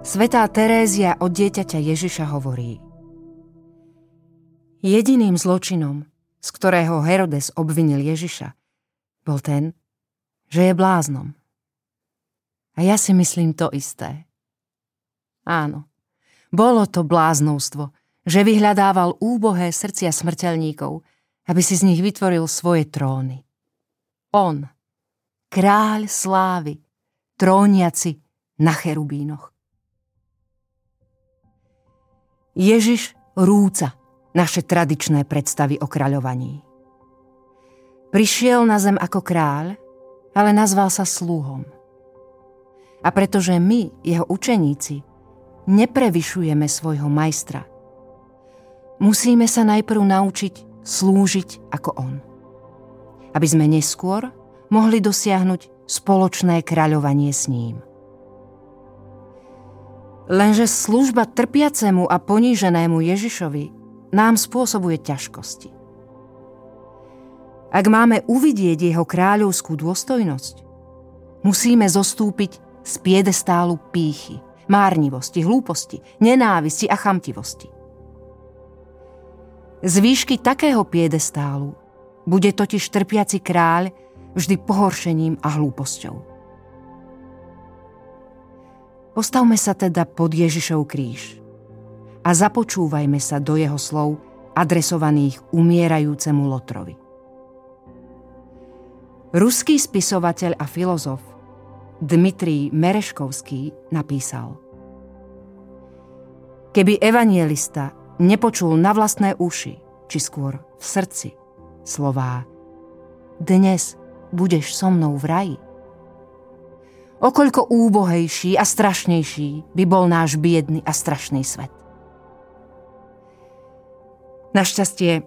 Svetá Terézia od dieťaťa Ježiša hovorí Jediným zločinom, z ktorého Herodes obvinil Ježiša, bol ten, že je bláznom. A ja si myslím to isté. Áno, bolo to bláznovstvo, že vyhľadával úbohé srdcia smrteľníkov, aby si z nich vytvoril svoje tróny. On, kráľ slávy, tróniaci na cherubínoch. Ježiš rúca naše tradičné predstavy o kráľovaní. Prišiel na zem ako kráľ, ale nazval sa sluhom. A pretože my, jeho učeníci, neprevyšujeme svojho majstra, musíme sa najprv naučiť slúžiť ako on. Aby sme neskôr mohli dosiahnuť spoločné kráľovanie s ním. Lenže služba trpiacemu a poníženému Ježišovi nám spôsobuje ťažkosti. Ak máme uvidieť jeho kráľovskú dôstojnosť, musíme zostúpiť z piedestálu pýchy, márnivosti, hlúposti, nenávisti a chamtivosti. Z výšky takého piedestálu bude totiž trpiaci kráľ vždy pohoršením a hlúposťou. Postavme sa teda pod Ježišov kríž a započúvajme sa do jeho slov adresovaných umierajúcemu Lotrovi. Ruský spisovateľ a filozof Dmitrij Mereškovský napísal Keby evanielista nepočul na vlastné uši, či skôr v srdci, slová Dnes budeš so mnou v raji, Okoľko úbohejší a strašnejší by bol náš biedný a strašný svet. Našťastie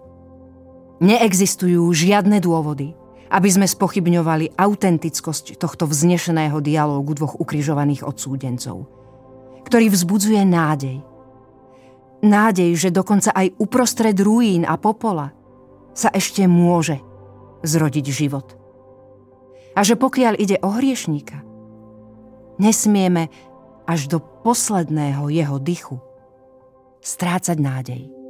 neexistujú žiadne dôvody, aby sme spochybňovali autentickosť tohto vznešeného dialógu dvoch ukrižovaných odsúdencov, ktorý vzbudzuje nádej. Nádej, že dokonca aj uprostred ruín a popola sa ešte môže zrodiť život. A že pokiaľ ide o hriešníka, Nesmieme až do posledného jeho dychu strácať nádej.